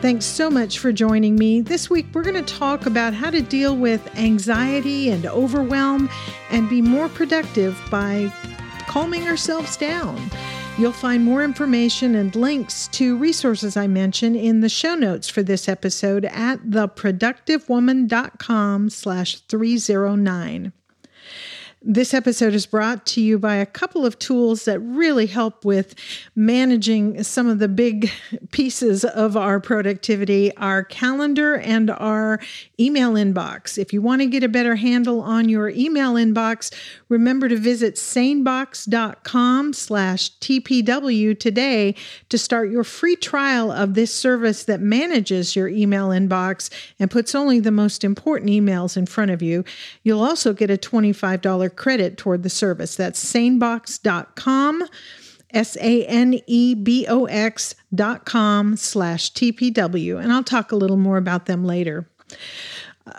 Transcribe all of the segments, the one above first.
Thanks so much for joining me. This week, we're going to talk about how to deal with anxiety and overwhelm and be more productive by calming ourselves down. You'll find more information and links to resources I mention in the show notes for this episode at theproductivewoman.com slash 309. This episode is brought to you by a couple of tools that really help with managing some of the big pieces of our productivity our calendar and our email inbox. If you want to get a better handle on your email inbox, remember to visit sanebox.com slash TPW today to start your free trial of this service that manages your email inbox and puts only the most important emails in front of you. You'll also get a $25 credit toward the service. That's sanebox.com, S A N E B O X dot com slash TPW. And I'll talk a little more about them later.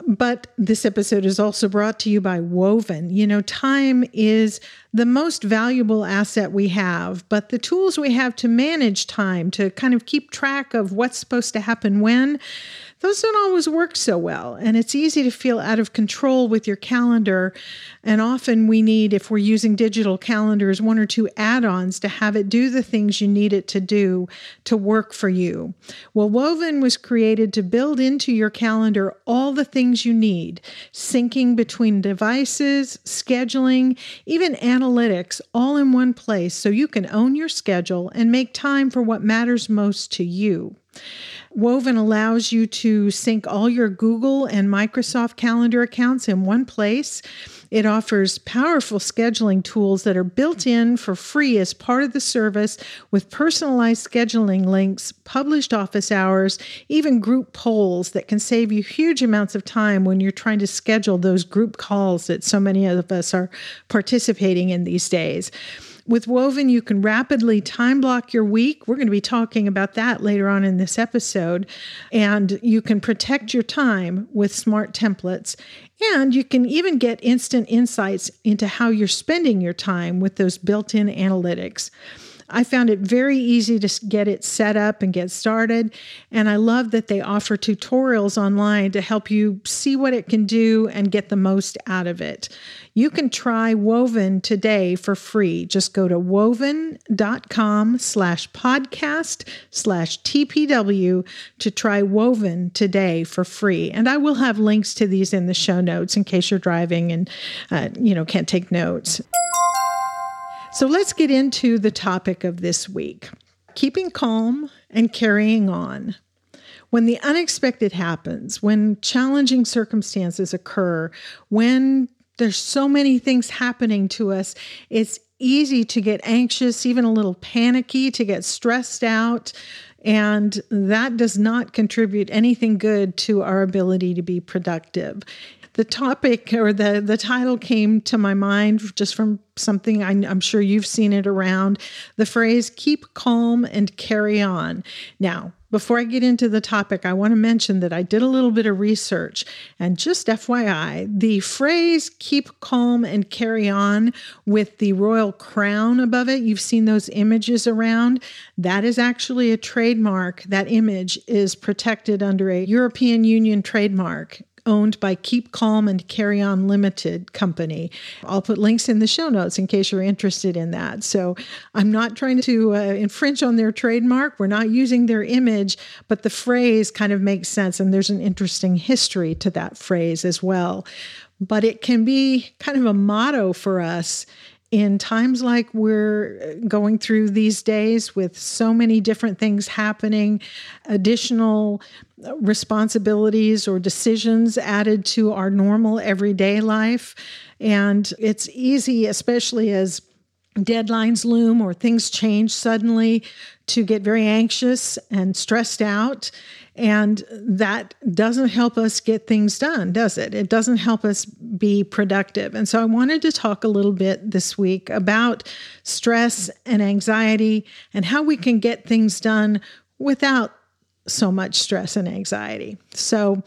But this episode is also brought to you by Woven. You know, time is the most valuable asset we have, but the tools we have to manage time, to kind of keep track of what's supposed to happen when, those don't always work so well. And it's easy to feel out of control with your calendar. And often we need, if we're using digital calendars, one or two add ons to have it do the things you need it to do to work for you. Well, Woven was created to build into your calendar all the things you need syncing between devices, scheduling, even analytics, all in one place so you can own your schedule and make time for what matters most to you. Woven allows you to sync all your Google and Microsoft Calendar accounts in one place. It offers powerful scheduling tools that are built in for free as part of the service with personalized scheduling links, published office hours, even group polls that can save you huge amounts of time when you're trying to schedule those group calls that so many of us are participating in these days. With Woven, you can rapidly time block your week. We're going to be talking about that later on in this episode. And you can protect your time with smart templates. And you can even get instant insights into how you're spending your time with those built in analytics. I found it very easy to get it set up and get started. And I love that they offer tutorials online to help you see what it can do and get the most out of it. You can try Woven today for free. Just go to woven.com slash podcast slash TPW to try Woven today for free. And I will have links to these in the show notes in case you're driving and, uh, you know, can't take notes. So let's get into the topic of this week keeping calm and carrying on. When the unexpected happens, when challenging circumstances occur, when there's so many things happening to us, it's easy to get anxious, even a little panicky, to get stressed out. And that does not contribute anything good to our ability to be productive the topic or the the title came to my mind just from something I, am sure you've seen it around the phrase "keep calm and carry on." Now, before I get into the topic, I want to mention that I did a little bit of research, and just FYI, the phrase "keep calm and carry on" with the royal crown above it, you've seen those images around. That is actually a trademark. That image is protected under a European Union trademark owned by Keep Calm and Carry On Limited company. I'll put links in the show notes in case you're interested in that. So I'm not trying to uh, infringe on their trademark. We're not using their image, but the phrase kind of makes sense. And there's an interesting history to that phrase as well. But it can be kind of a motto for us in times like we're uh, going through these days with so many different things happening, additional uh, responsibilities or decisions added to our normal everyday life. And it's easy, especially as deadlines loom or things change suddenly, to get very anxious and stressed out. And that doesn't help us get things done, does it? It doesn't help us be productive. And so I wanted to talk a little bit this week about stress and anxiety and how we can get things done without so much stress and anxiety. So,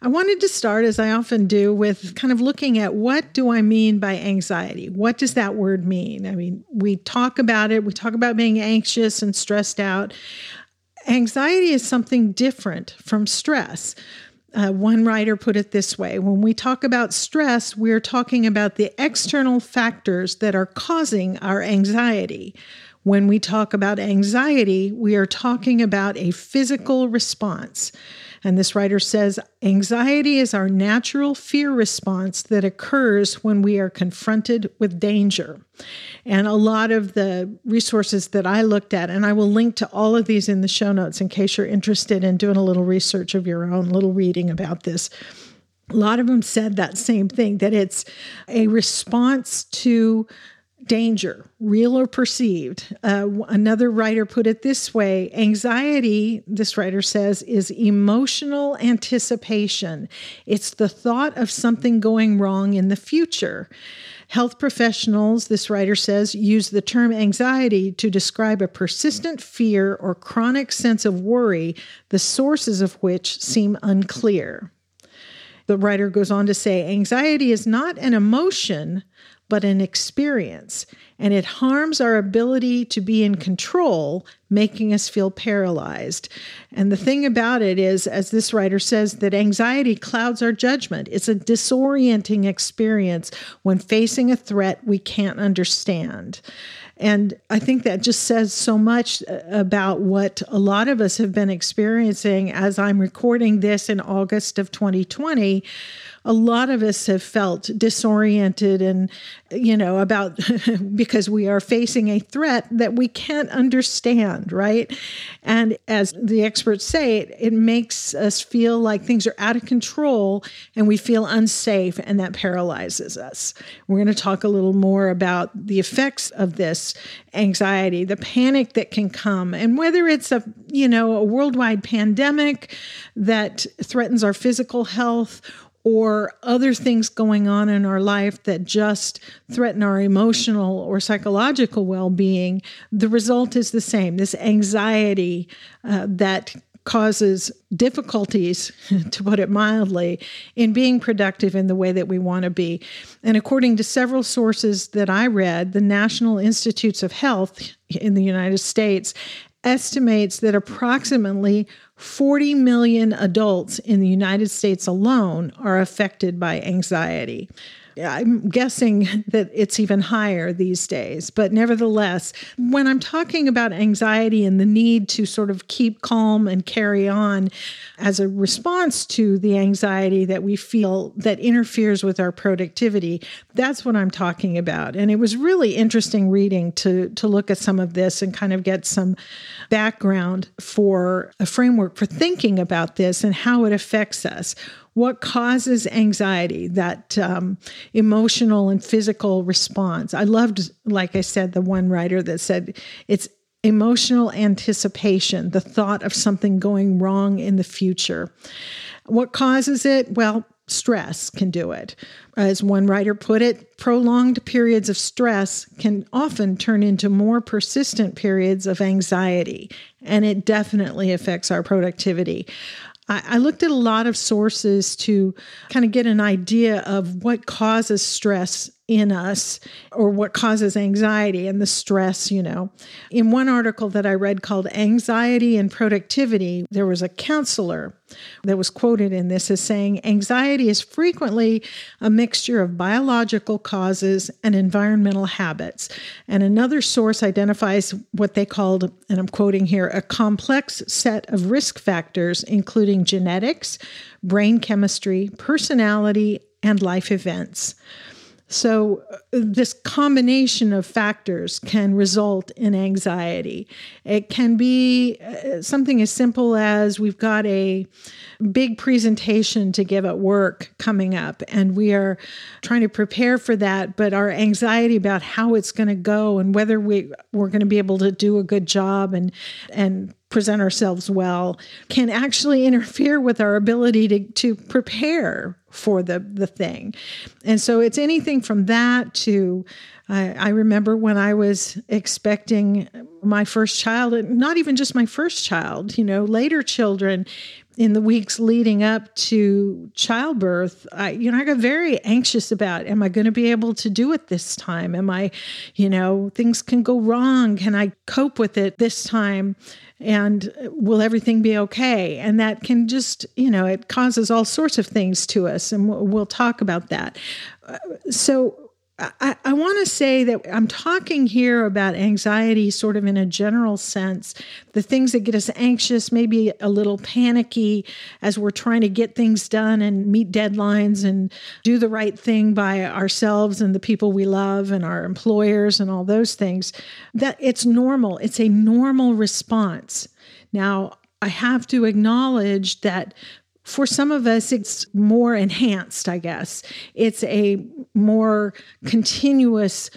I wanted to start as I often do with kind of looking at what do I mean by anxiety? What does that word mean? I mean, we talk about it, we talk about being anxious and stressed out. Anxiety is something different from stress. Uh, one writer put it this way when we talk about stress, we're talking about the external factors that are causing our anxiety. When we talk about anxiety, we are talking about a physical response. And this writer says anxiety is our natural fear response that occurs when we are confronted with danger. And a lot of the resources that I looked at, and I will link to all of these in the show notes in case you're interested in doing a little research of your own, little reading about this. A lot of them said that same thing that it's a response to danger, real or perceived. Uh, another writer put it this way anxiety, this writer says, is emotional anticipation. It's the thought of something going wrong in the future. Health professionals, this writer says, use the term anxiety to describe a persistent fear or chronic sense of worry, the sources of which seem unclear. The writer goes on to say anxiety is not an emotion, but an experience, and it harms our ability to be in control, making us feel paralyzed. And the thing about it is, as this writer says, that anxiety clouds our judgment. It's a disorienting experience when facing a threat we can't understand. And I think that just says so much uh, about what a lot of us have been experiencing as I'm recording this in August of 2020 a lot of us have felt disoriented and, you know, about because we are facing a threat that we can't understand, right? And as the experts say, it, it makes us feel like things are out of control and we feel unsafe, and that paralyzes us. We're going to talk a little more about the effects of this anxiety, the panic that can come, and whether it's a, you know, a worldwide pandemic that threatens our physical health or other things going on in our life that just threaten our emotional or psychological well being, the result is the same this anxiety uh, that causes difficulties, to put it mildly, in being productive in the way that we want to be. And according to several sources that I read, the National Institutes of Health in the United States estimates that approximately 40 million adults in the United States alone are affected by anxiety. I'm guessing that it's even higher these days. But nevertheless, when I'm talking about anxiety and the need to sort of keep calm and carry on as a response to the anxiety that we feel that interferes with our productivity, that's what I'm talking about. And it was really interesting reading to, to look at some of this and kind of get some background for a framework for thinking about this and how it affects us what causes anxiety that um, emotional and physical response. I loved like i said the one writer that said it's emotional anticipation the thought of something going wrong in the future. What causes it? Well stress can do it. As one writer put it prolonged periods of stress can often turn into more persistent periods of anxiety and it definitely affects our productivity I, looked at a lot of sources to kind of get an idea of what causes stress in us or what causes anxiety and the stress, you know. In one article that I read called Anxiety and Productivity, there was a counselor that was quoted in this as saying anxiety is frequently a mixture of biological causes and environmental habits. And another source identifies what they called, and I'm quoting here, a complex set of risk factors, including genetics, brain chemistry, personality, and life events. So, uh, this combination of factors can result in anxiety. It can be uh, something as simple as we've got a big presentation to give at work coming up, and we are trying to prepare for that, but our anxiety about how it's going to go and whether we, we're going to be able to do a good job and, and present ourselves well can actually interfere with our ability to, to prepare for the, the thing. And so it's anything from that to I, I remember when I was expecting my first child, not even just my first child, you know, later children in the weeks leading up to childbirth, I, you know, I got very anxious about, am I going to be able to do it this time? Am I, you know, things can go wrong. Can I cope with it this time? And will everything be okay? And that can just, you know, it causes all sorts of things to us. And we'll, we'll talk about that. Uh, so, I, I want to say that I'm talking here about anxiety sort of in a general sense, the things that get us anxious, maybe a little panicky as we're trying to get things done and meet deadlines and do the right thing by ourselves and the people we love and our employers and all those things. That it's normal, it's a normal response. Now, I have to acknowledge that for some of us, it's more enhanced, I guess. It's a more continuous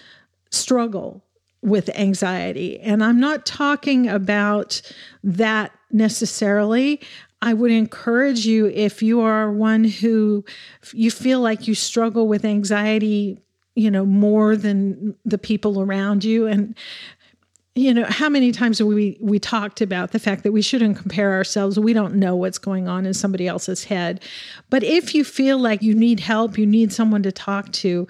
struggle with anxiety. And I'm not talking about that necessarily. I would encourage you if you are one who you feel like you struggle with anxiety, you know, more than the people around you. And you know how many times have we we talked about the fact that we shouldn't compare ourselves? We don't know what's going on in somebody else's head. But if you feel like you need help you need someone to talk to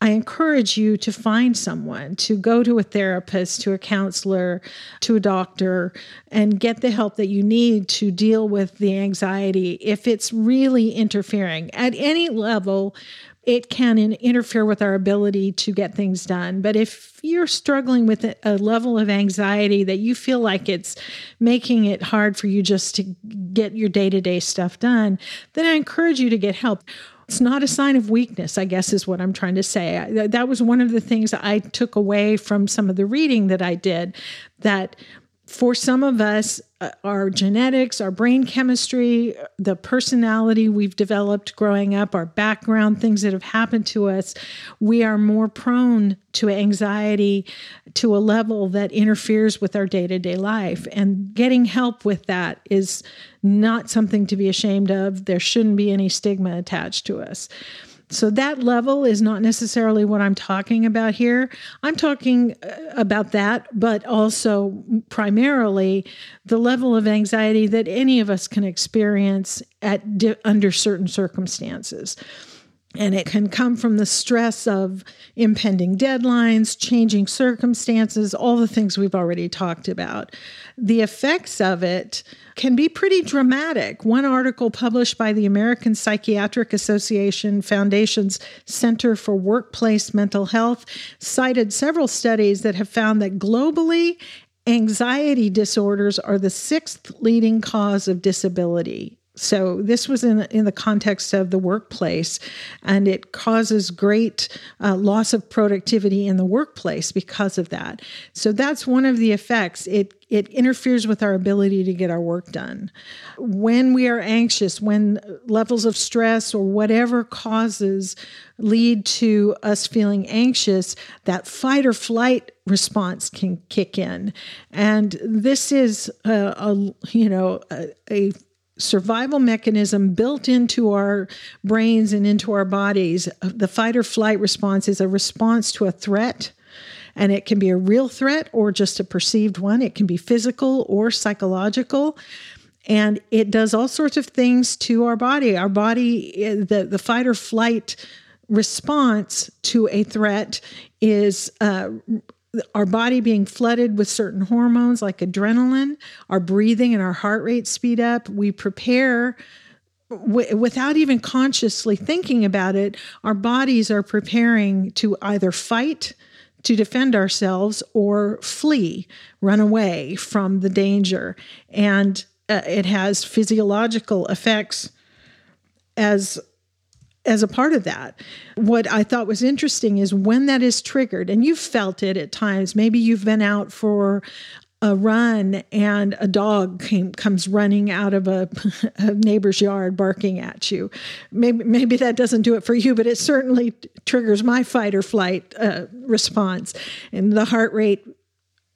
i encourage you to find someone to go to a therapist to a counselor to a doctor and get the help that you need to deal with the anxiety if it's really interfering at any level it can interfere with our ability to get things done. But if you're struggling with a level of anxiety that you feel like it's making it hard for you just to get your day to day stuff done, then I encourage you to get help. It's not a sign of weakness, I guess, is what I'm trying to say. That was one of the things I took away from some of the reading that I did that for some of us, uh, our genetics, our brain chemistry, the personality we've developed growing up, our background, things that have happened to us, we are more prone to anxiety to a level that interferes with our day to day life. And getting help with that is not something to be ashamed of. There shouldn't be any stigma attached to us. So that level is not necessarily what I'm talking about here. I'm talking uh, about that, but also primarily the level of anxiety that any of us can experience at under certain circumstances. And it can come from the stress of impending deadlines, changing circumstances, all the things we've already talked about. The effects of it can be pretty dramatic. One article published by the American Psychiatric Association Foundation's Center for Workplace Mental Health cited several studies that have found that globally, anxiety disorders are the sixth leading cause of disability so this was in in the context of the workplace, and it causes great uh, loss of productivity in the workplace because of that. So that's one of the effects. It it interferes with our ability to get our work done. When we are anxious, when levels of stress or whatever causes lead to us feeling anxious, that fight or flight response can kick in, and this is a, a you know a, a survival mechanism built into our brains and into our bodies. The fight or flight response is a response to a threat. And it can be a real threat or just a perceived one. It can be physical or psychological. And it does all sorts of things to our body. Our body, the, the fight or flight response to a threat is uh, our body being flooded with certain hormones like adrenaline, our breathing and our heart rate speed up. We prepare w- without even consciously thinking about it. Our bodies are preparing to either fight, to defend ourselves, or flee, run away from the danger. And uh, it has physiological effects as as a part of that. What I thought was interesting is when that is triggered, and you've felt it at times, maybe you've been out for a run and a dog came, comes running out of a, a, neighbor's yard barking at you. Maybe, maybe that doesn't do it for you, but it certainly triggers my fight or flight uh, response. And the heart rate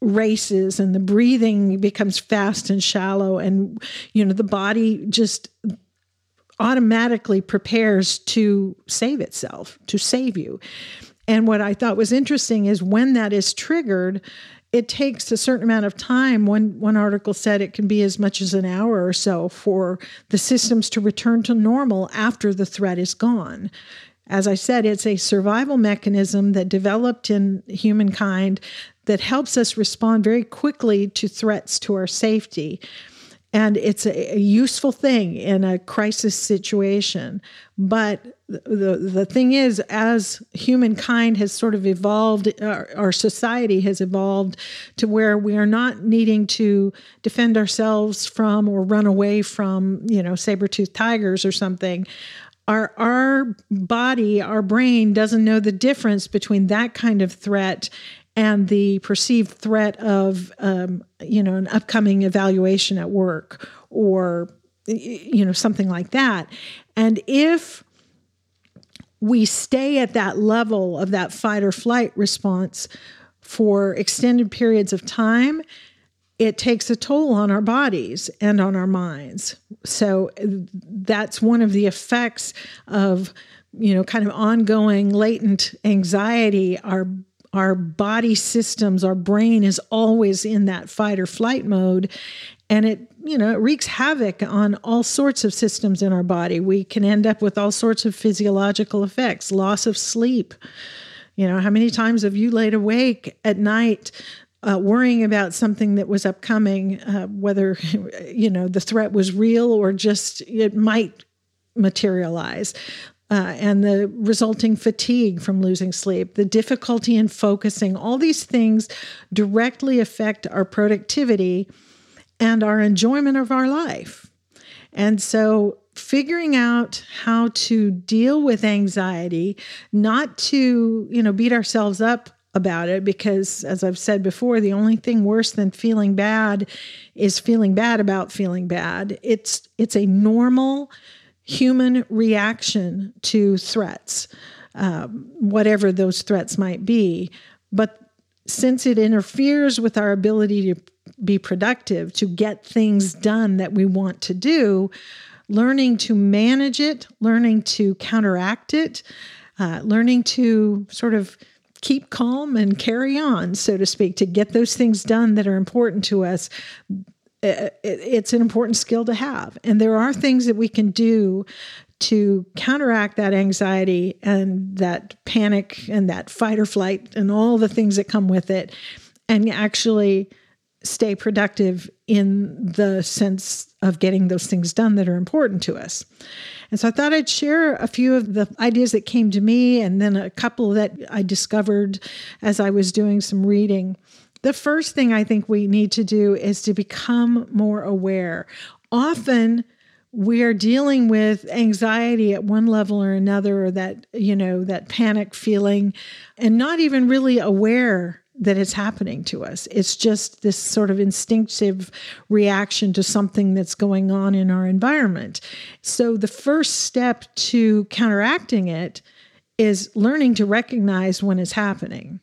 races and the breathing becomes fast and shallow and you know the body just automatically prepares to save itself to save you. And what i thought was interesting is when that is triggered it takes a certain amount of time. One one article said it can be as much as an hour or so for the systems to return to normal after the threat is gone. As I said, it's a survival mechanism that developed in humankind that helps us respond very quickly to threats to our safety. And it's a, a useful thing in a crisis situation. But the, the thing is, as humankind has sort of evolved, our, our society has evolved to where we are not needing to defend ourselves from or run away from, you know, saber-toothed tigers or something our our body our brain doesn't know the difference between that kind of threat and the perceived threat of um, you know an upcoming evaluation at work or you know something like that and if we stay at that level of that fight or flight response for extended periods of time it takes a toll on our bodies and on our minds. So that's one of the effects of, you know, kind of ongoing latent anxiety. Our our body systems, our brain is always in that fight or flight mode. And it, you know, it wreaks havoc on all sorts of systems in our body. We can end up with all sorts of physiological effects, loss of sleep. You know, how many times have you laid awake at night uh, worrying about something that was upcoming, uh, whether you know the threat was real or just it might materialize. Uh, and the resulting fatigue from losing sleep, the difficulty in focusing, all these things directly affect our productivity and our enjoyment of our life. And so, figuring out how to deal with anxiety, not to, you know, beat ourselves up about it because as I've said before the only thing worse than feeling bad is feeling bad about feeling bad it's it's a normal human reaction to threats um, whatever those threats might be but since it interferes with our ability to be productive to get things done that we want to do learning to manage it learning to counteract it uh, learning to sort of keep calm and carry on, so to speak, to get those things done that are important to us. It's an important skill to have. And there are things that we can do to counteract that anxiety and that panic and that fight or flight and all the things that come with it and actually stay productive in the sense of getting those things done that are important to us. And so I thought I'd share a few of the ideas that came to me and then a couple that I discovered as I was doing some reading. The first thing I think we need to do is to become more aware. Often, we are dealing with anxiety at one level or another or that you know that panic feeling and not even really aware that it's happening to us. It's just this sort of instinctive reaction to something that's going on in our environment. So, the first step to counteracting it is learning to recognize when it's happening.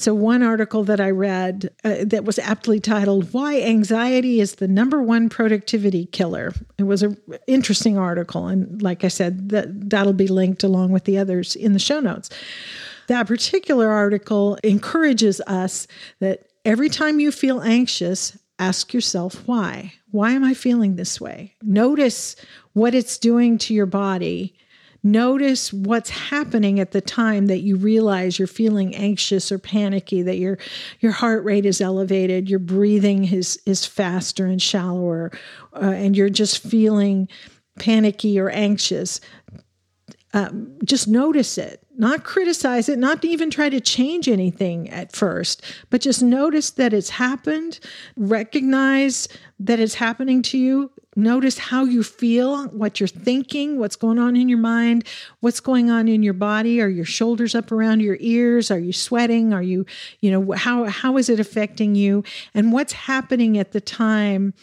So, one article that I read uh, that was aptly titled, Why Anxiety is the Number One Productivity Killer. It was an interesting article. And like I said, that, that'll be linked along with the others in the show notes that particular article encourages us that every time you feel anxious, ask yourself why. Why am I feeling this way? Notice what it's doing to your body. Notice what's happening at the time that you realize you're feeling anxious or panicky, that your your heart rate is elevated, your breathing is is faster and shallower, uh, and you're just feeling panicky or anxious. Um, just notice it not criticize it, not even try to change anything at first, but just notice that it's happened, recognize that it's happening to you, notice how you feel, what you're thinking, what's going on in your mind, what's going on in your body, are your shoulders up around your ears, are you sweating, are you, you know, how how is it affecting you? And what's happening at the time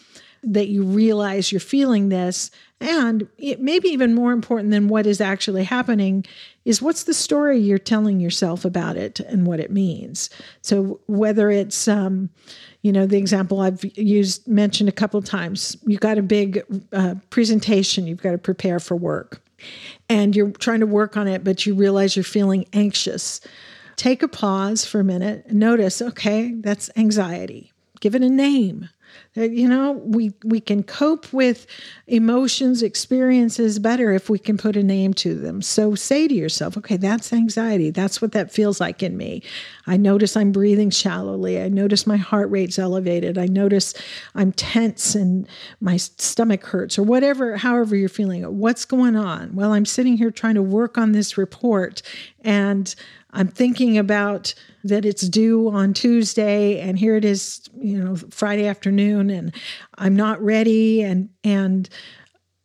that you realize you're feeling this And it maybe even more important than what is actually happening is what's the story you're telling yourself about it and what it means. So whether it's, um, you know, the example I've used mentioned a couple times, you've got a big uh, presentation you've got to prepare for work, and you're trying to work on it, but you realize you're feeling anxious. Take a pause for a minute. Notice, okay, that's anxiety. Give it a name you know, we we can cope with emotions, experiences better if we can put a name to them. So say to yourself, okay, that's anxiety. That's what that feels like in me. I notice I'm breathing shallowly. I notice my heart rate's elevated. I notice I'm tense and my stomach hurts or whatever, however you're feeling. What's going on? Well, I'm sitting here trying to work on this report and I'm thinking about that it's due on Tuesday and here it is, you know, Friday afternoon and I'm not ready and and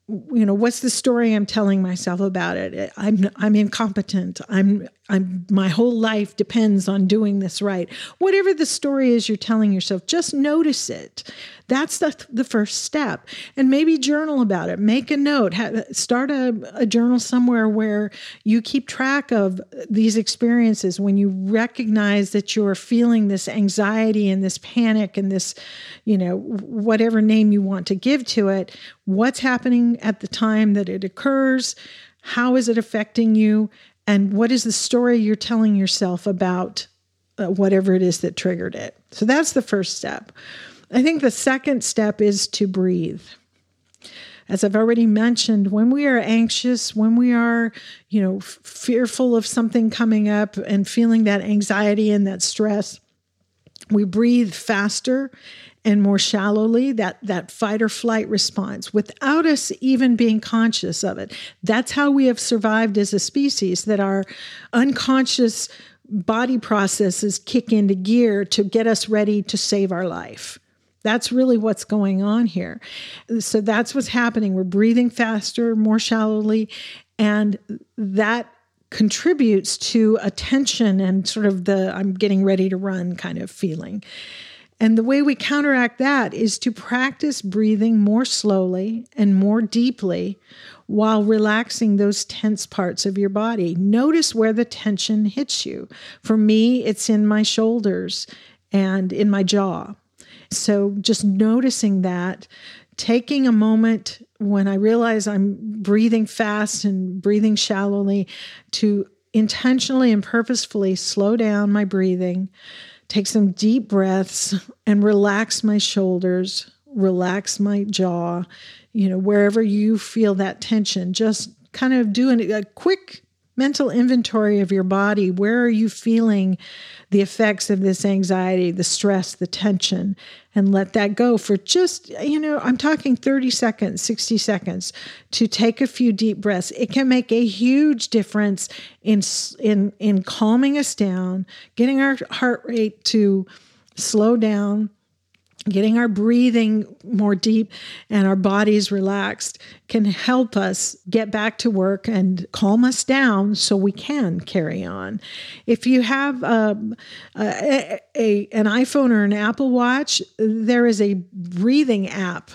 you know what's the story i'm telling myself about it? I'm i'm incompetent. I'm i'm my whole life depends on doing this right. Whatever the story is you're telling yourself just notice it. That's the, the first step. And maybe journal about it. Make a note. Start a, a journal somewhere where you keep track of these experiences. When you recognize that you're feeling this anxiety and this panic and this you know whatever name you want to give to it what's happening at the time that it occurs, how is it affecting you, and what is the story you're telling yourself about uh, whatever it is that triggered it. So that's the first step. I think the second step is to breathe. As I've already mentioned, when we are anxious, when we are, you know, f- fearful of something coming up and feeling that anxiety and that stress, we breathe faster and more shallowly that that fight or flight response without us even being conscious of it. That's how we have survived as a species that our unconscious body processes kick into gear to get us ready to save our life. That's really what's going on here. So that's what's happening. We're breathing faster more shallowly and that contributes to attention and sort of the i'm getting ready to run kind of feeling and the way we counteract that is to practice breathing more slowly and more deeply while relaxing those tense parts of your body. Notice where the tension hits you. For me, it's in my shoulders and in my jaw. So just noticing that, taking a moment when I realize I'm breathing fast and breathing shallowly to intentionally and purposefully slow down my breathing take some deep breaths and relax my shoulders, relax my jaw, you know, wherever you feel that tension. Just kind of do a quick mental inventory of your body. Where are you feeling the effects of this anxiety, the stress, the tension, and let that go for just, you know, I'm talking 30 seconds, 60 seconds to take a few deep breaths. It can make a huge difference in in in calming us down, getting our heart rate to slow down getting our breathing more deep and our bodies relaxed can help us get back to work and calm us down so we can carry on. If you have um, a, a, an iPhone or an Apple Watch, there is a breathing app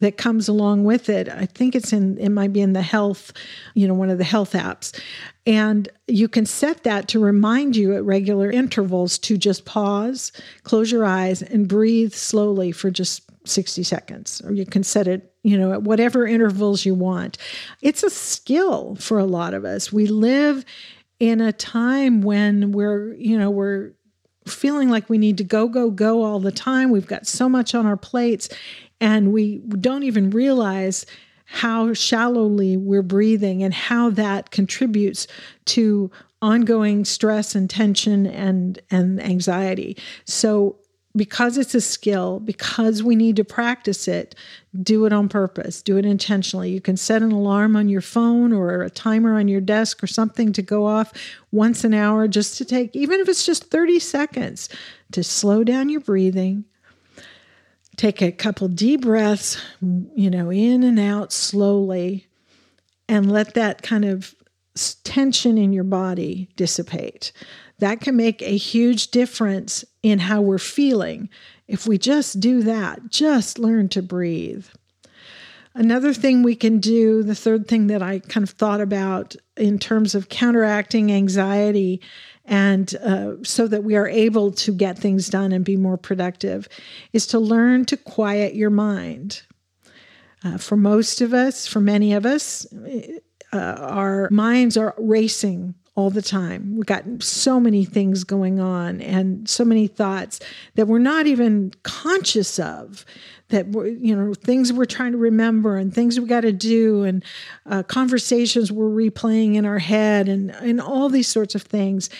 that comes along with it. I think it's in it might be in the health, you know, one of the health apps. And you can set that to remind you at regular intervals to just pause, close your eyes and breathe slowly for just 60 seconds. Or you can set it you know at whatever intervals you want. It's a skill for a lot of us. We live in a time when we're you know we're feeling like we need to go go go all the time. We've got so much on our plates and we don't even realize how shallowly we're breathing and how that contributes to ongoing stress and tension and and anxiety. So because it's a skill because we need to practice it do it on purpose. Do it intentionally. You can set an alarm on your phone or a timer on your desk or something to go off once an hour just to take even if it's just 30 seconds to slow down your breathing Take a couple deep breaths, you know, in and out slowly, and let that kind of tension in your body dissipate. That can make a huge difference in how we're feeling if we just do that, just learn to breathe. Another thing we can do, the third thing that I kind of thought about in terms of counteracting anxiety and uh, so that we are able to get things done and be more productive, is to learn to quiet your mind. Uh, for most of us, for many of us, uh, our minds are racing all the time. We've got so many things going on and so many thoughts that we're not even conscious of. That you know, things we're trying to remember and things we got to do and uh, conversations we're replaying in our head and, and all these sorts of things.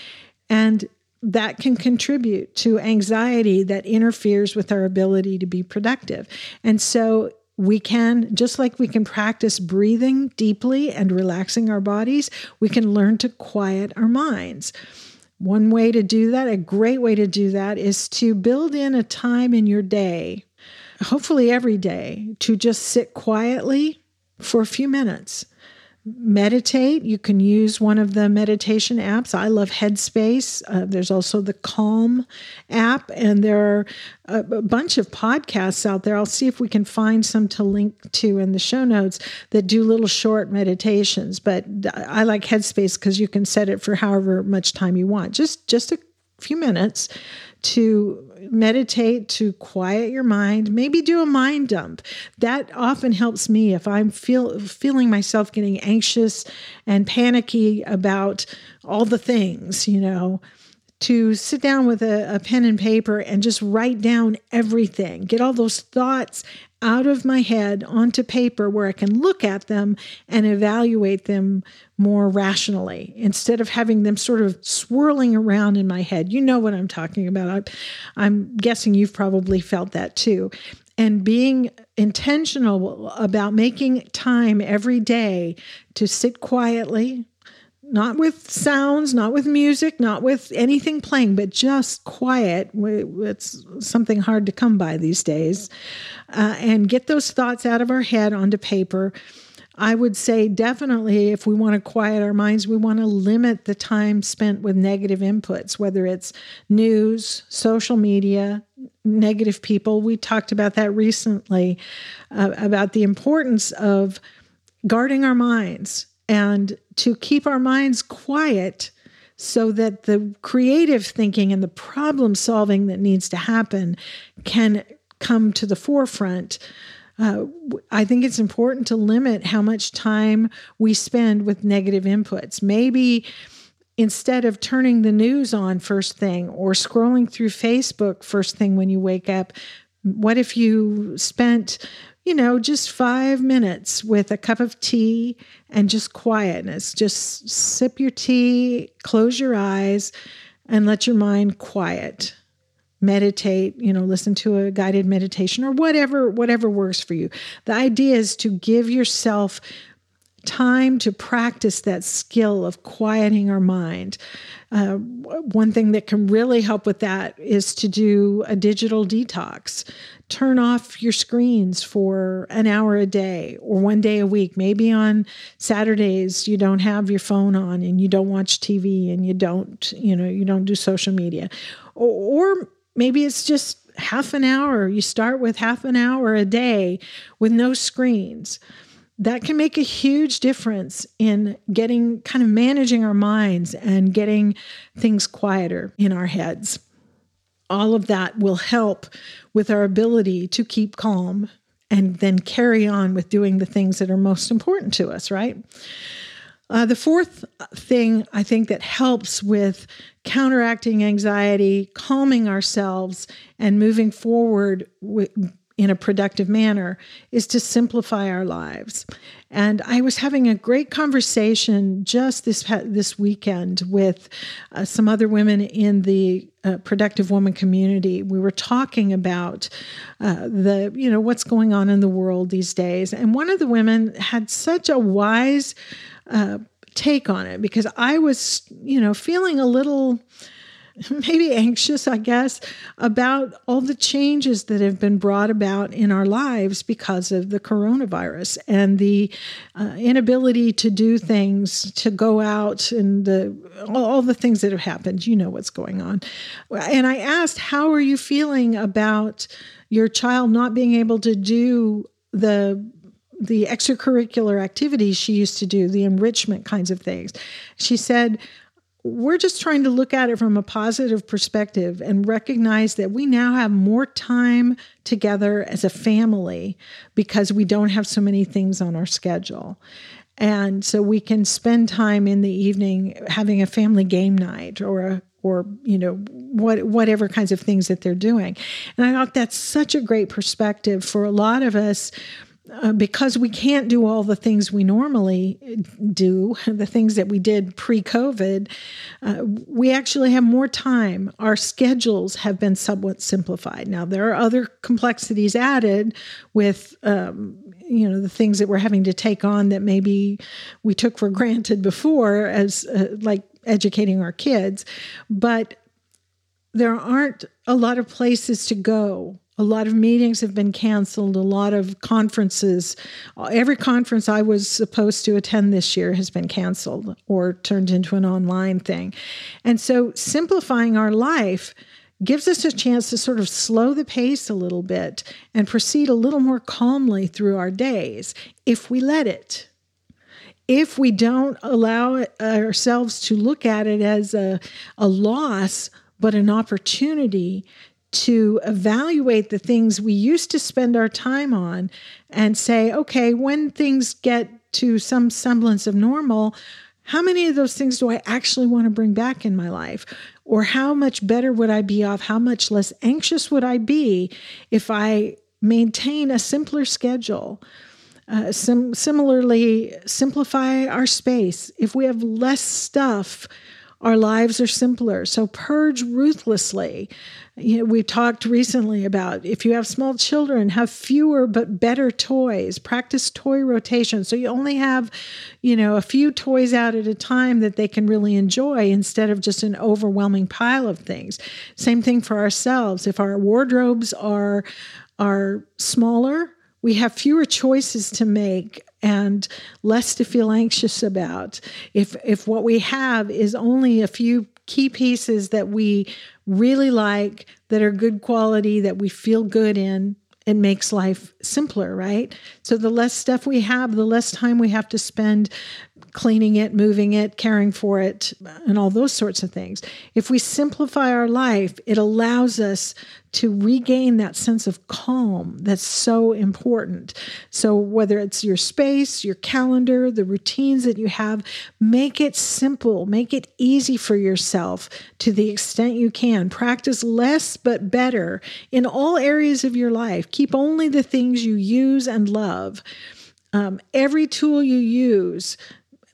And that can contribute to anxiety that interferes with our ability to be productive. And so we can, just like we can practice breathing deeply and relaxing our bodies, we can learn to quiet our minds. One way to do that, a great way to do that, is to build in a time in your day, hopefully every day, to just sit quietly for a few minutes meditate, you can use one of the meditation apps. I love Headspace. Uh, there's also the Calm app, and there are a, a, bunch of podcasts out there. I'll see if we can find some to link to in the show notes that do little short meditations. But I like Headspace because you can set it for however much time you want, just just a few minutes to meditate to quiet your mind maybe do a mind dump. That often helps me if i'm feel feeling myself getting anxious and panicky about all the things you know to sit down with a, a, pen and paper and just write down everything, get all those thoughts out of my head onto paper where I can look at them and evaluate them more rationally instead of having them sort of swirling around in my head. You know what I'm talking about. I, I'm guessing you've probably felt that too. And being intentional about making time every day to sit quietly, not with sounds, not with music, not with anything playing, but just quiet. It's something hard to come by these days. Uh, and get those thoughts out of our head onto paper. I would say definitely if we want to quiet our minds, we want to limit the time spent with negative inputs, whether it's news, social media, negative people. We talked about that recently uh, about the importance of guarding our minds and to keep our minds quiet so that the creative thinking and the problem solving that needs to happen can come to the forefront. Uh, I think it's important to limit how much time we spend with negative inputs. Maybe instead of turning the news on first thing or scrolling through Facebook first thing when you wake up, what if you spent you know, just five minutes with a cup of tea and just quietness. Just sip your tea, close your eyes, and let your mind quiet. Meditate, you know, listen to a guided meditation or whatever, whatever works for you. The idea is to give yourself time to practice that skill of quieting our mind. Uh, one thing that can really help with that is to do a digital detox. Turn off your screens for an hour a day or one day a week. Maybe on Saturdays you don't have your phone on and you don't watch TV and you don't, you know, you don't do social media. Or, or maybe it's just half an hour. You start with half an hour a day with no screens that can make a huge difference in getting kind of managing our minds and getting things quieter in our heads. All of that will help with our ability to keep calm and then carry on with doing the things that are most important to us, right? Uh, the fourth thing I think that helps with counteracting anxiety, calming ourselves, and moving forward with, in a productive manner is to simplify our lives. And I was having a great conversation just this this weekend with uh, some other women in the uh, productive woman community. We were talking about uh, the you know what's going on in the world these days, and one of the women had such a wise uh, take on it because I was you know feeling a little maybe anxious, I guess, about all the changes that have been brought about in our lives because of the coronavirus and the uh, inability to do things, to go out, and the, all, all the things that have happened. You know what's going on. And I asked, How are you feeling about your child not being able to do the the extracurricular activities she used to do, the enrichment kinds of things. She said, we're just trying to look at it from a positive perspective and recognize that we now have more time together as a family because we don't have so many things on our schedule. And so we can spend time in the evening having a family game night or a or you know what whatever kinds of things that they're doing. And I thought that's such a great perspective for a lot of us uh, because we can't do all the things we normally do, the things that we did pre COVID, uh, we actually have more time. Our schedules have been somewhat simplified. Now, there are other complexities added with, um, you know, the things that we're having to take on that maybe we took for granted before, as uh, like educating our kids. But there aren't a lot of places to go a lot of meetings have been canceled, a lot of conferences. Every conference I was supposed to attend this year has been canceled or turned into an online thing. And so simplifying our life gives us a chance to sort of slow the pace a little bit and proceed a little more calmly through our days if we let it. If we don't allow uh, ourselves to look at it as a, a loss, but an opportunity to evaluate the things we used to spend our time on and say, okay, when things get to some semblance of normal, how many of those things do I actually want to bring back in my life? Or how much better would I be off? How much less anxious would I be if I maintain a simpler schedule? Uh, sim- similarly, simplify our space. If we have less stuff, our lives are simpler. So purge ruthlessly you know, we talked recently about if you have small children, have fewer but better toys. Practice toy rotation. So you only have, you know, a few toys out at a time that they can really enjoy instead of just an overwhelming pile of things. Same thing for ourselves. If our wardrobes are are smaller, we have fewer choices to make and less to feel anxious about. If if what we have is only a few key pieces that we really like, that are good quality, that we feel good in, it makes life simpler, right? So the less stuff we have, the less time we have to spend cleaning it, moving it, caring for it, and all those sorts of things. If we simplify our life, it allows us to regain that sense of calm that's so important. So, whether it's your space, your calendar, the routines that you have, make it simple, make it easy for yourself to the extent you can. Practice less but better in all areas of your life. Keep only the things you use and love. Um, every tool you use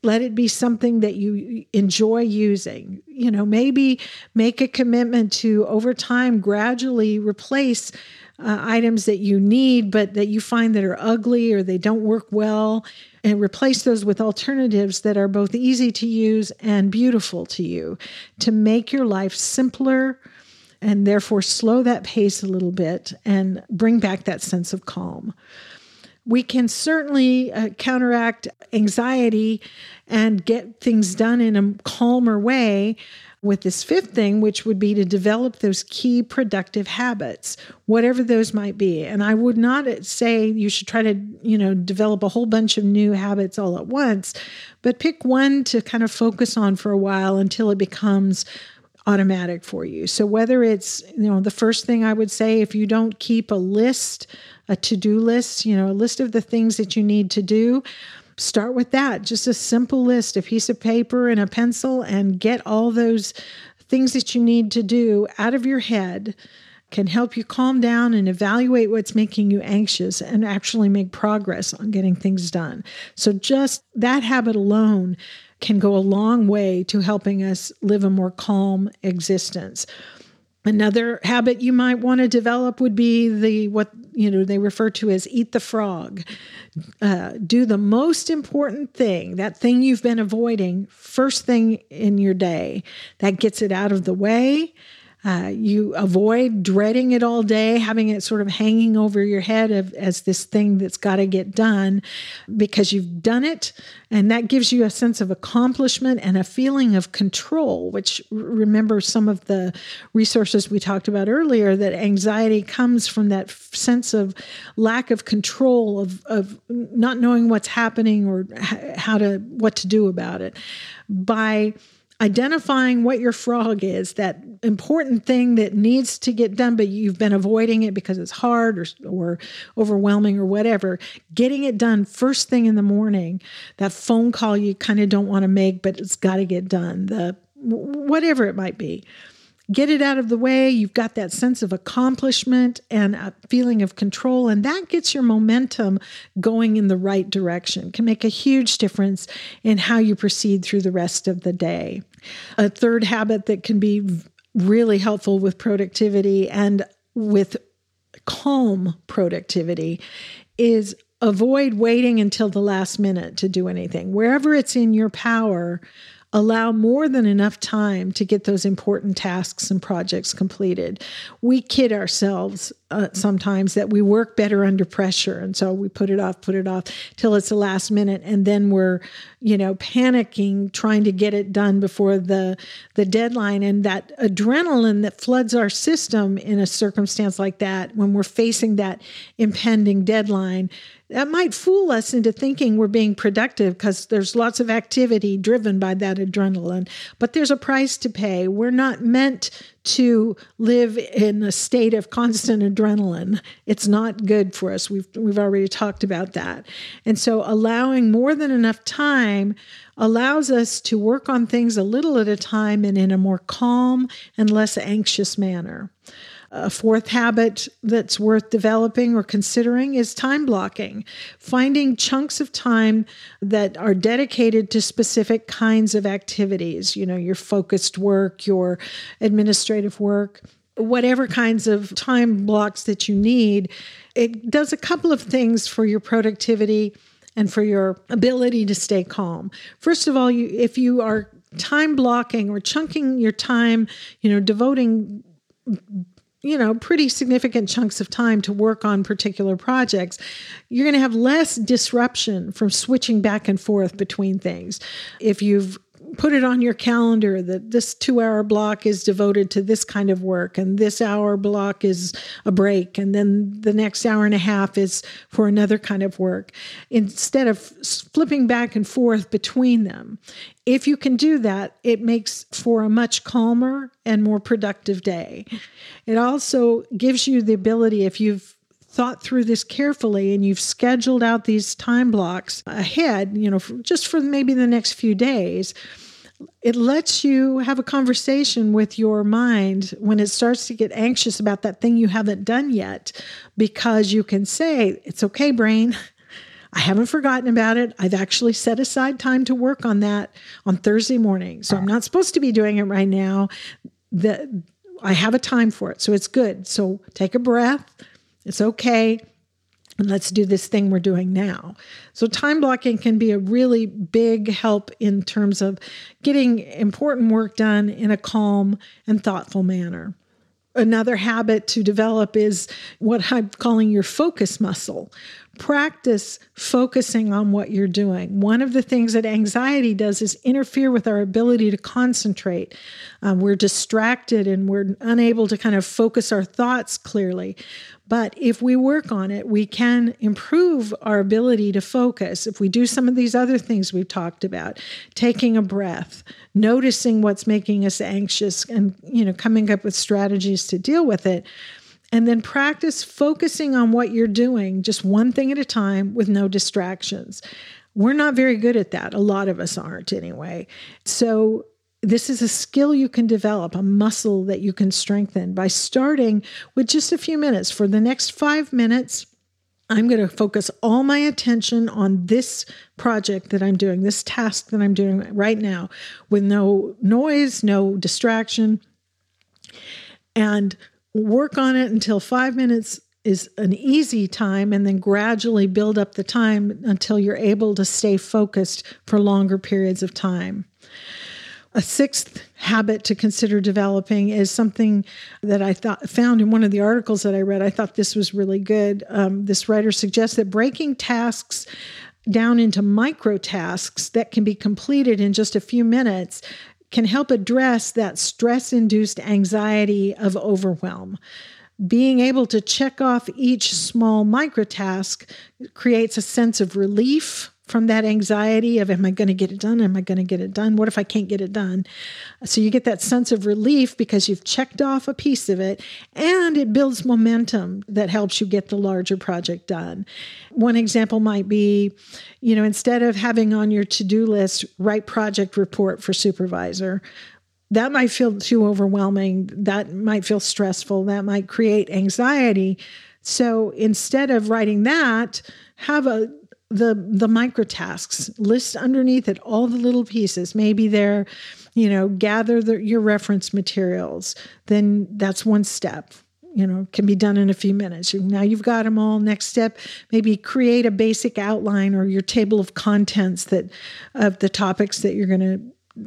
let it be something that you enjoy using. You know maybe make a commitment to over time gradually replace uh, items that you need but that you find that are ugly or they don't work well and replace those with alternatives that are both easy to use and beautiful to you to make your life simpler and therefore slow that pace a little bit and bring back that sense of calm we can certainly uh, counteract anxiety and get things done in a calmer way with this fifth thing, which would be to develop those key productive habits, whatever those might be. And I would not say you should try to, you know, develop a whole bunch of new habits all at once, but pick one to kind of focus on for a while until it becomes automatic for you. So whether it's, you know, the first thing I would say if you don't keep a list a to do list, you know, a list of the things that you need to do. Start with that, just a simple list, a piece of paper and a pencil, and get all those things that you need to do out of your head can help you calm down and evaluate what's making you anxious and actually make progress on getting things done. So, just that habit alone can go a long way to helping us live a more calm existence. Another habit you might want to develop would be the what you know they refer to as eat the frog. Uh, do the most important thing, that thing you've been avoiding, first thing in your day. That gets it out of the way. Uh, you avoid dreading it all day, having it sort of hanging over your head of, as this thing that's got to get done because you've done it. And that gives you a sense of accomplishment and a feeling of control, which remember some of the resources we talked about earlier that anxiety comes from that sense of lack of control, of, of not knowing what's happening or how to, what to do about it. By identifying what your frog is, that important thing that needs to get done, but you've been avoiding it because it's hard or, or overwhelming or whatever, getting it done first thing in the morning, that phone call you kind of don't want to make, but it's got to get done, the whatever it might be get it out of the way. You've got that sense of accomplishment and a feeling of control, and that gets your momentum going in the right direction. It Can make a huge difference in how you proceed through the rest of the day. A third habit that can be really helpful with productivity and with calm productivity is avoid waiting until the last minute to do anything. Wherever it's in your power, allow more than enough time to get those important tasks and projects completed. We kid ourselves uh, sometimes that we work better under pressure. And so we put it off, put it off till it's the last minute. And then we're, you know, panicking, trying to get it done before the, the deadline. And that adrenaline that floods our system in a circumstance like that, when we're facing that impending deadline, that might fool us into thinking we're being productive because there's lots of activity driven by that adrenaline. But there's a price to pay. We're not meant to live in a state of constant adrenaline. It's not good for us. We've we've already talked about that. And so allowing more than enough time allows us to work on things a little at a time and in a more calm and less anxious manner. A fourth habit that's worth developing or considering is time blocking, finding chunks of time that are dedicated to specific kinds of activities, you know, your focused work, your administrative work, whatever kinds of time blocks that you need. It does a couple of things for your productivity and for your ability to stay calm. First of all, you if you are time blocking or chunking your time, you know, devoting you know, pretty significant chunks of time to work on particular projects, you're going to have less disruption from switching back and forth between things. If you've put it on your calendar that this two hour block is devoted to this kind of work and this hour block is a break and then the next hour and a half is for another kind of work. Instead of flipping back and forth between them if you can do that it makes for a much calmer and more productive day. It also gives you the ability if you've thought through this carefully and you've scheduled out these time blocks ahead, you know, just for maybe the next few days, it lets you have a conversation with your mind when it starts to get anxious about that thing you haven't done yet, because you can say, It's okay, brain. I haven't forgotten about it. I've actually set aside time to work on that on Thursday morning. So I'm not supposed to be doing it right now. The, I have a time for it. So it's good. So take a breath, it's okay. And let's do this thing we're doing now. So, time blocking can be a really big help in terms of getting important work done in a calm and thoughtful manner. Another habit to develop is what I'm calling your focus muscle. Practice focusing on what you're doing. One of the things that anxiety does is interfere with our ability to concentrate. Um, we're distracted and we're unable to kind of focus our thoughts clearly. But if we work on it, we can improve our ability to focus. If we do some of these other things we've talked about, taking a breath, noticing what's making us anxious and, you know, coming up with strategies to deal with it, and then practice focusing on what you're doing, just one thing at a time with no distractions. We're not very good at that. A lot of us aren't anyway. So this is a skill you can develop, a muscle that you can strengthen by starting with just a few minutes. For the next five minutes, I'm going to focus all my attention on this project that I'm doing, this task that I'm doing right now, with no noise, no distraction, and work on it until five minutes is an easy time, and then gradually build up the time until you're able to stay focused for longer periods of time. A sixth habit to consider developing is something that I thought found in one of the articles that I read. I thought this was really good. Um, this writer suggests that breaking tasks down into micro tasks that can be completed in just a few minutes can help address that stress induced anxiety of overwhelm. Being able to check off each small micro task creates a sense of relief from that anxiety of am I going to get it done? Am I going to get it done? What if I can't get it done? So you get that sense of relief because you've checked off a piece of it and it builds momentum that helps you get the larger project done. One example might be, you know, instead of having on your to-do list write project report for supervisor, that might feel too overwhelming. That might feel stressful. That might create anxiety. So instead of writing that, have a the the micro tasks list underneath it all the little pieces. Maybe they're you know gather the, your reference materials. Then that's one step you know can be done in a few minutes. Now you've got them all. Next step maybe create a basic outline or your table of contents that of the topics that you're going to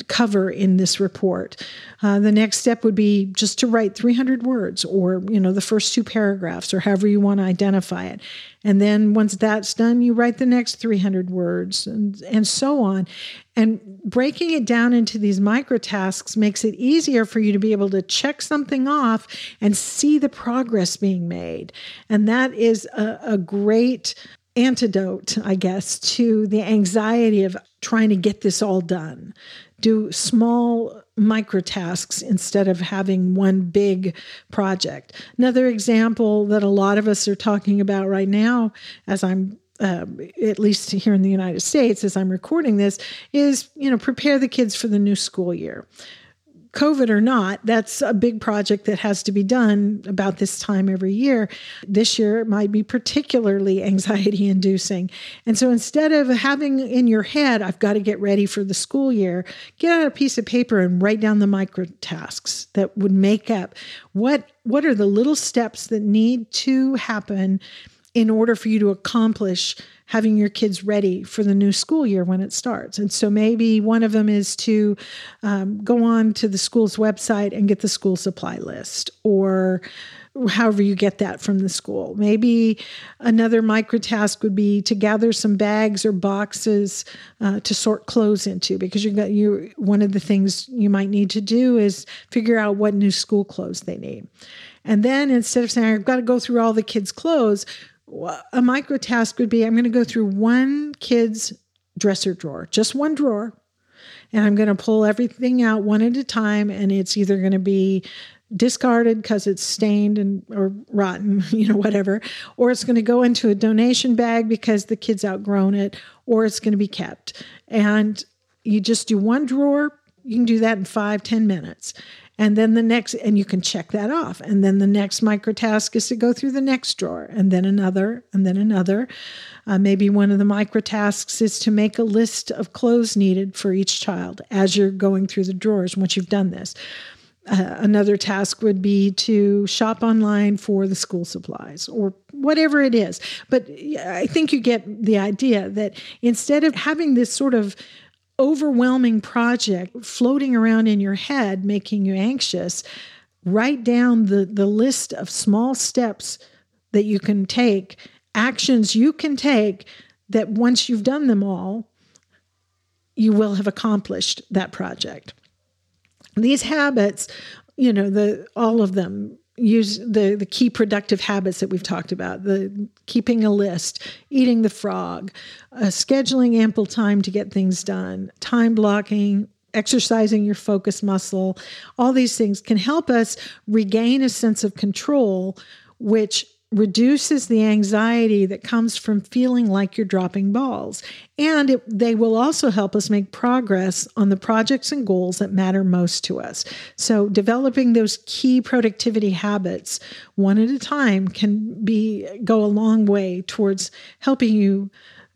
cover in this report. Uh, the next step would be just to write 300 words or, you know, the first two paragraphs or however you want to identify it. And then once that's done, you write the next 300 words and, and so on. And breaking it down into these micro tasks makes it easier for you to be able to check something off and see the progress being made. And that is a, a great antidote, I guess, to the anxiety of trying to get this all done do small micro tasks instead of having one big project. Another example that a lot of us are talking about right now, as I'm uh, at least here in the United States, as I'm recording this, is you know prepare the kids for the new school year. COVID or not, that's a big project that has to be done about this time every year. This year, it might be particularly anxiety inducing. And so instead of having in your head, I've got to get ready for the school year, get out a piece of paper and write down the micro tasks that would make up what, what are the little steps that need to happen in order for you to accomplish having your kids ready for the new school year when it starts. And so maybe one of them is to um, go on to the school's website and get the school supply list or however you get that from the school. Maybe another micro task would be to gather some bags or boxes uh, to sort clothes into because you got you one of the things you might need to do is figure out what new school clothes they need. And then instead of saying I've got to go through all the kids' clothes, a micro task would be I'm going to go through one kid's dresser drawer, just one drawer, and I'm going to pull everything out one at a time. And it's either going to be discarded because it's stained and or rotten, you know, whatever, or it's going to go into a donation bag because the kid's outgrown it, or it's going to be kept. And you just do one drawer. You can do that in five, ten minutes. And then the next, and you can check that off. And then the next micro task is to go through the next drawer, and then another, and then another. Uh, maybe one of the micro tasks is to make a list of clothes needed for each child as you're going through the drawers once you've done this. Uh, another task would be to shop online for the school supplies or whatever it is. But I think you get the idea that instead of having this sort of overwhelming project floating around in your head, making you anxious, write down the, the list of small steps that you can take, actions you can take that once you've done them all, you will have accomplished that project. These habits, you know, the all of them use the the key productive habits that we've talked about the keeping a list eating the frog uh, scheduling ample time to get things done time blocking exercising your focus muscle all these things can help us regain a sense of control which reduces the anxiety that comes from feeling like you're dropping balls. And it, they will also help us make progress on the projects and goals that matter most to us. So, developing those key productivity habits one at a time can be go a long way towards helping you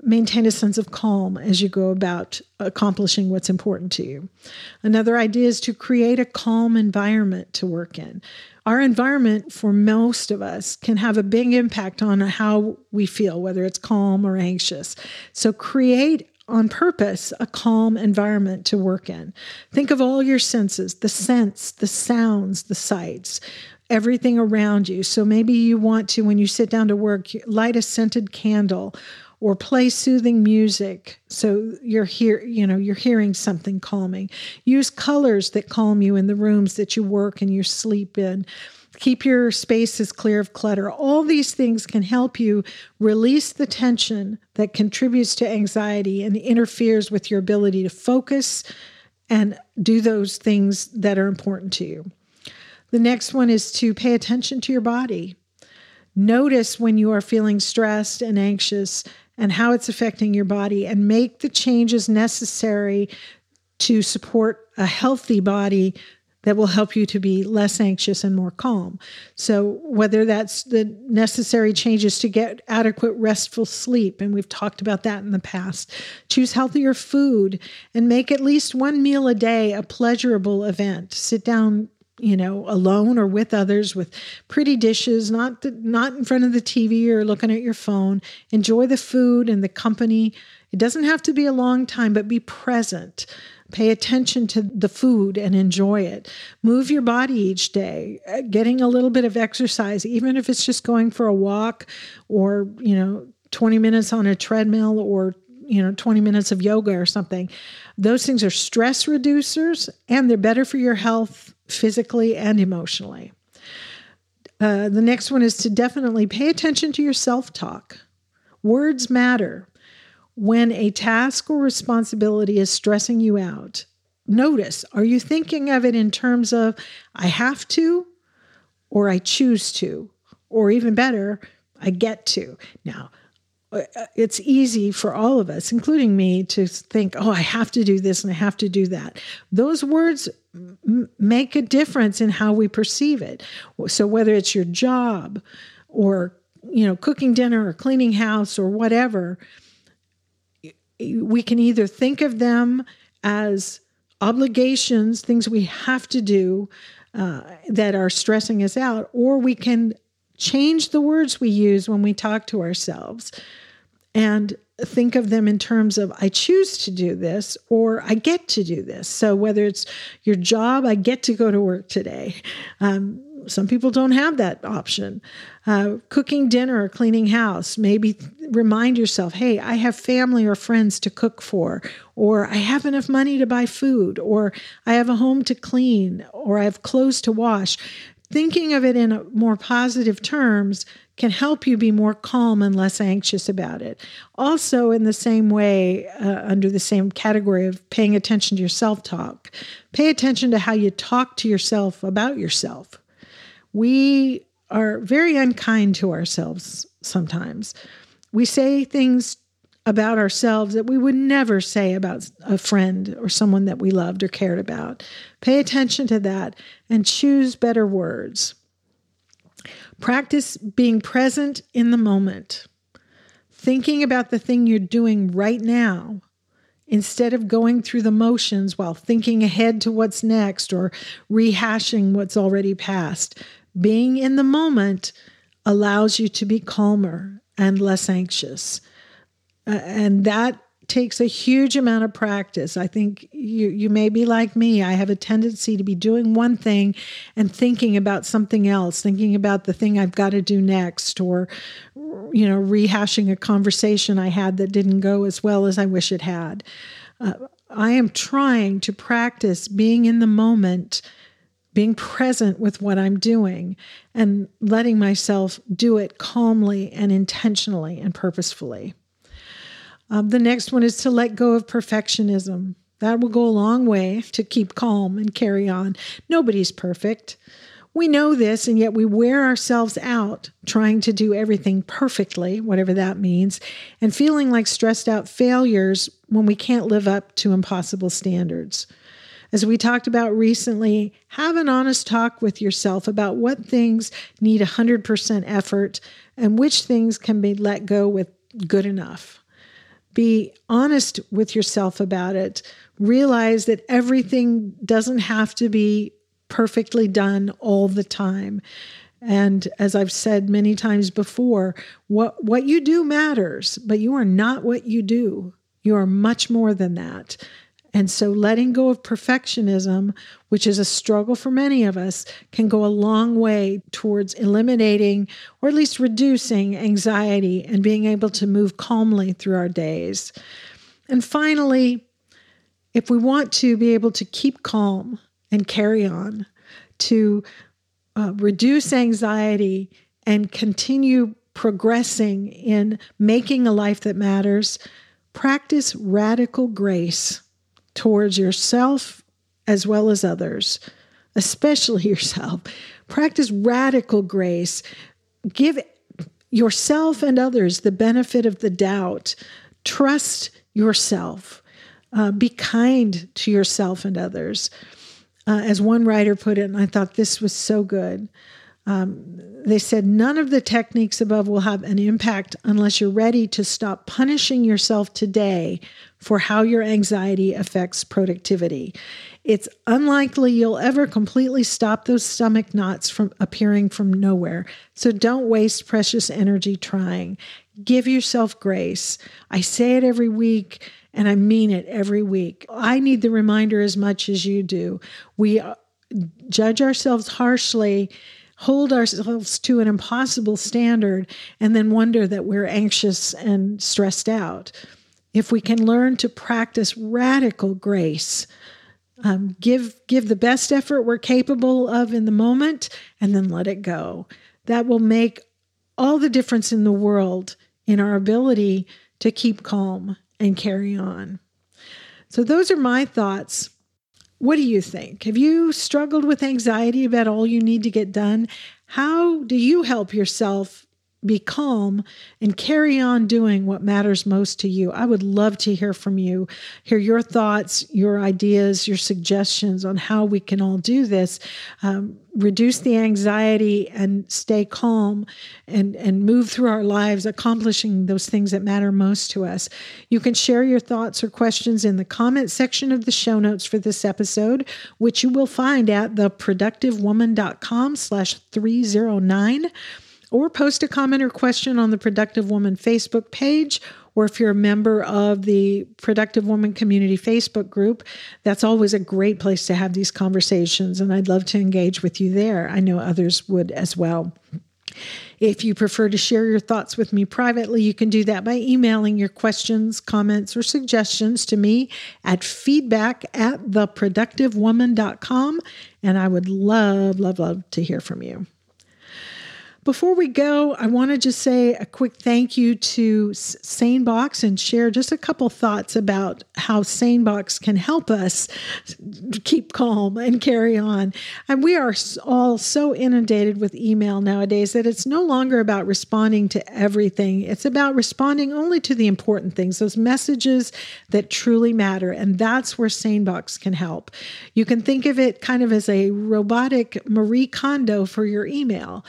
maintain a sense of calm as you go about accomplishing what's important to you. Another idea is to create a calm environment to work in our environment for most of us can have a big impact on how we feel, whether it's calm or anxious. So create on purpose a calm environment to work in. Think of all your senses the scents, the sounds, the sights, everything around you. So maybe you want to, when you sit down to work, light a scented candle or play soothing music. So you're here you know you're hearing something calming. Use colors that calm you in the rooms that you work and you sleep in. Keep your spaces clear of clutter. All these things can help you release the tension that contributes to anxiety and interferes with your ability to focus and do those things that are important to you. The next one is to pay attention to your body. Notice when you are feeling stressed and anxious and how it's affecting your body and make the changes necessary to support a healthy body that will help you to be less anxious and more calm. So, whether that's the necessary changes to get adequate restful sleep, and we've talked about that in the past, choose healthier food and make at least one meal a day a pleasurable event. Sit down you know, alone or with others with pretty dishes, not the, not in front of the TV or looking at your phone. Enjoy the food and the company. It doesn't have to be a long time, but be present. Pay attention to the food and enjoy it. Move your body each day, uh, getting a little bit of exercise, even if it's just going for a walk or, you know, 20 minutes on a treadmill or you know 20 minutes of yoga or something those things are stress reducers and they're better for your health physically and emotionally. Uh, the next one is to definitely pay attention to your self talk. Words matter. When a task or responsibility is stressing you out, notice are you thinking of it in terms of I have to or I choose to, or even better, I get to? Now, uh, it's easy for all of us, including me, to think, oh, I have to do this and I have to do that. Those words make a difference in how we perceive it. So whether it's your job or you know cooking dinner or cleaning house or whatever, we can either think of them as obligations, things we have to do uh, that are stressing us out, or we can change the words we use when we talk to ourselves and think of them in terms of I choose to do this or I get to do this. So whether it's your job, I get to go to work today. Um, some people don't have that option. Uh, cooking dinner or cleaning house, maybe remind yourself, hey, I have family or friends to cook for, or I have enough money to buy food, or I have a home to clean, or I have clothes to wash. Thinking of it in more positive terms can help you be more calm and less anxious about it. Also, in the same way, uh, under the same category of paying attention to your self talk, pay attention to how you talk to yourself about yourself. We are very unkind to ourselves sometimes. We say things about ourselves that we would never say about a friend or someone that we loved or cared about. Pay attention to that and choose better words. Practice being present in the moment, thinking about the thing you're doing right now instead of going through the motions while thinking ahead to what's next or rehashing what's already passed. Being in the moment allows you to be calmer and less anxious. Uh, and that takes a huge amount of practice. I think you you may be like me. I have a tendency to be doing one thing and thinking about something else, thinking about the thing I've got to do next or you know, rehashing a conversation I had that didn't go as well as I wish it had. Uh, I am trying to practice being in the moment, being present with what I'm doing, and letting myself do it calmly and intentionally and purposefully. Um, the next one is to let go of perfectionism. That will go a long way to keep calm and carry on. Nobody's perfect. We know this, and yet we wear ourselves out trying to do everything perfectly, whatever that means, and feeling like stressed out failures when we can't live up to impossible standards. As we talked about recently, have an honest talk with yourself about what things need 100% effort and which things can be let go with good enough. Be honest with yourself about it. Realize that everything doesn't have to be perfectly done all the time. And as I've said many times before, what, what you do matters, but you are not what you do. You are much more than that. And so letting go of perfectionism, which is a struggle for many of us, can go a long way towards eliminating or at least reducing anxiety and being able to move calmly through our days. And finally, if we want to be able to keep calm and carry on, to uh, reduce anxiety and continue progressing in making a life that matters, practice radical grace towards yourself as well as others, especially yourself. Practice radical grace. Give yourself and others the benefit of the doubt. Trust yourself. Uh, be kind to yourself and others. Uh, as one writer put it, and I thought this was so good. Um, they said none of the techniques above will have an impact unless you're ready to stop punishing yourself today for how your anxiety affects productivity. It's unlikely you'll ever completely stop those stomach knots from appearing from nowhere. So don't waste precious energy trying. Give yourself grace. I say it every week and I mean it every week. I need the reminder as much as you do. We uh, judge ourselves harshly hold ourselves to an impossible standard and then wonder that we're anxious and stressed out. If we can learn to practice radical grace, um, give give the best effort we're capable of in the moment, and then let it go. That will make all the difference in the world in our ability to keep calm and carry on. So, those are my thoughts what do you think? Have you struggled with anxiety about all you need to get done? How do you help yourself be calm and carry on doing what matters most to you. I would love to hear from you, hear your thoughts, your ideas, your suggestions on how we can all do this, um, reduce the anxiety and stay calm and, and move through our lives accomplishing those things that matter most to us. You can share your thoughts or questions in the comment section of the show notes for this episode, which you will find at theproductivewoman.com slash 309 or post a comment or question on the Productive Woman Facebook page. Or if you're a member of the Productive Woman Community Facebook group, that's always a great place to have these conversations. And I'd love to engage with you there. I know others would as well. If you prefer to share your thoughts with me privately, you can do that by emailing your questions, comments, or suggestions to me at feedback at theproductivewoman.com. And I would love, love, love to hear from you. Before we go, I want to just say a quick thank you to SaneBox and share just a couple thoughts about how SaneBox can help us keep calm and carry on. And we are all so inundated with email nowadays that it's no longer about responding to everything. It's about responding only to the important things, those messages that truly matter. And that's where SaneBox can help. You can think of it kind of as a robotic Marie Kondo for your email.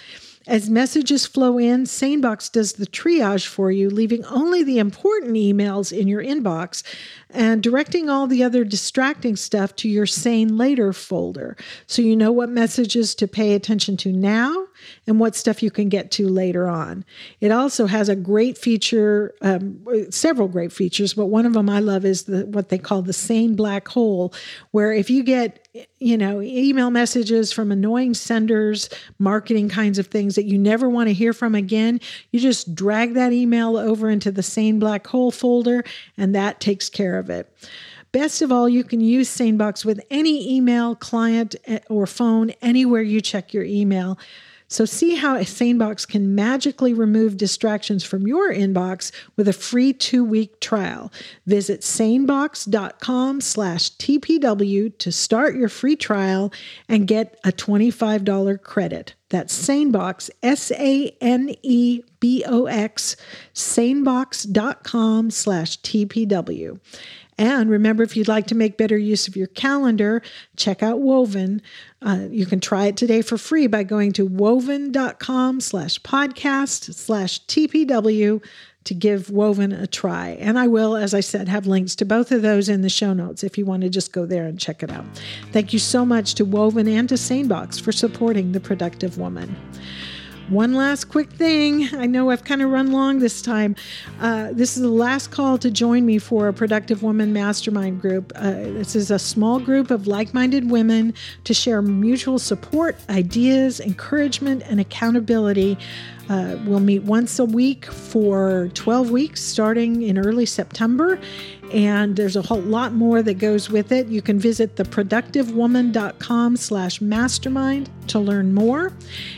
As messages flow in, SaneBox does the triage for you, leaving only the important emails in your inbox and directing all the other distracting stuff to your Sane Later folder. So you know what messages to pay attention to now and what stuff you can get to later on. It also has a great feature, um, several great features, but one of them I love is the what they call the Sane Black Hole, where if you get you know, email messages from annoying senders, marketing kinds of things that you never want to hear from again, you just drag that email over into the Sane Black Hole folder, and that takes care of it. Best of all, you can use SaneBox with any email, client, eh, or phone anywhere you check your email. So see how a SaneBox can magically remove distractions from your inbox with a free two-week trial. Visit sanebox.com slash TPW to start your free trial and get a $25 credit. That's SaneBox, S-A-N-E-B-O-X, sanebox.com slash TPW. And remember, if you'd like to make better use of your calendar, check out Woven. Uh, you can try it today for free by going to woven.com slash podcast slash TPW to give Woven a try. And I will, as I said, have links to both of those in the show notes if you want to just go there and check it out. Thank you so much to Woven and to SaneBox for supporting the productive woman. One last quick thing. I know I've kind of run long this time. Uh, this is the last call to join me for a Productive Woman Mastermind group. Uh, this is a small group of like minded women to share mutual support, ideas, encouragement, and accountability. Uh, we'll meet once a week for 12 weeks starting in early September and there's a whole lot more that goes with it. You can visit theproductivewoman.com slash mastermind to learn more.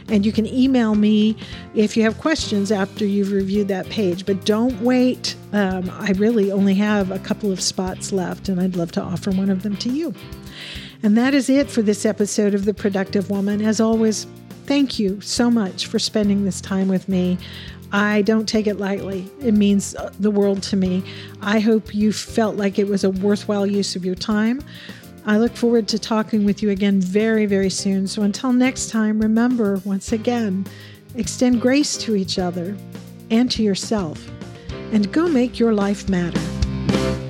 And you can email me if you have questions after you've reviewed that page. But don't wait. Um, I really only have a couple of spots left, and I'd love to offer one of them to you. And that is it for this episode of The Productive Woman. As always, thank you so much for spending this time with me. I don't take it lightly. It means uh, the world to me. I hope you felt like it was a worthwhile use of your time. I look forward to talking with you again very, very soon. So until next time, remember once again, extend grace to each other and to yourself, and go make your life matter.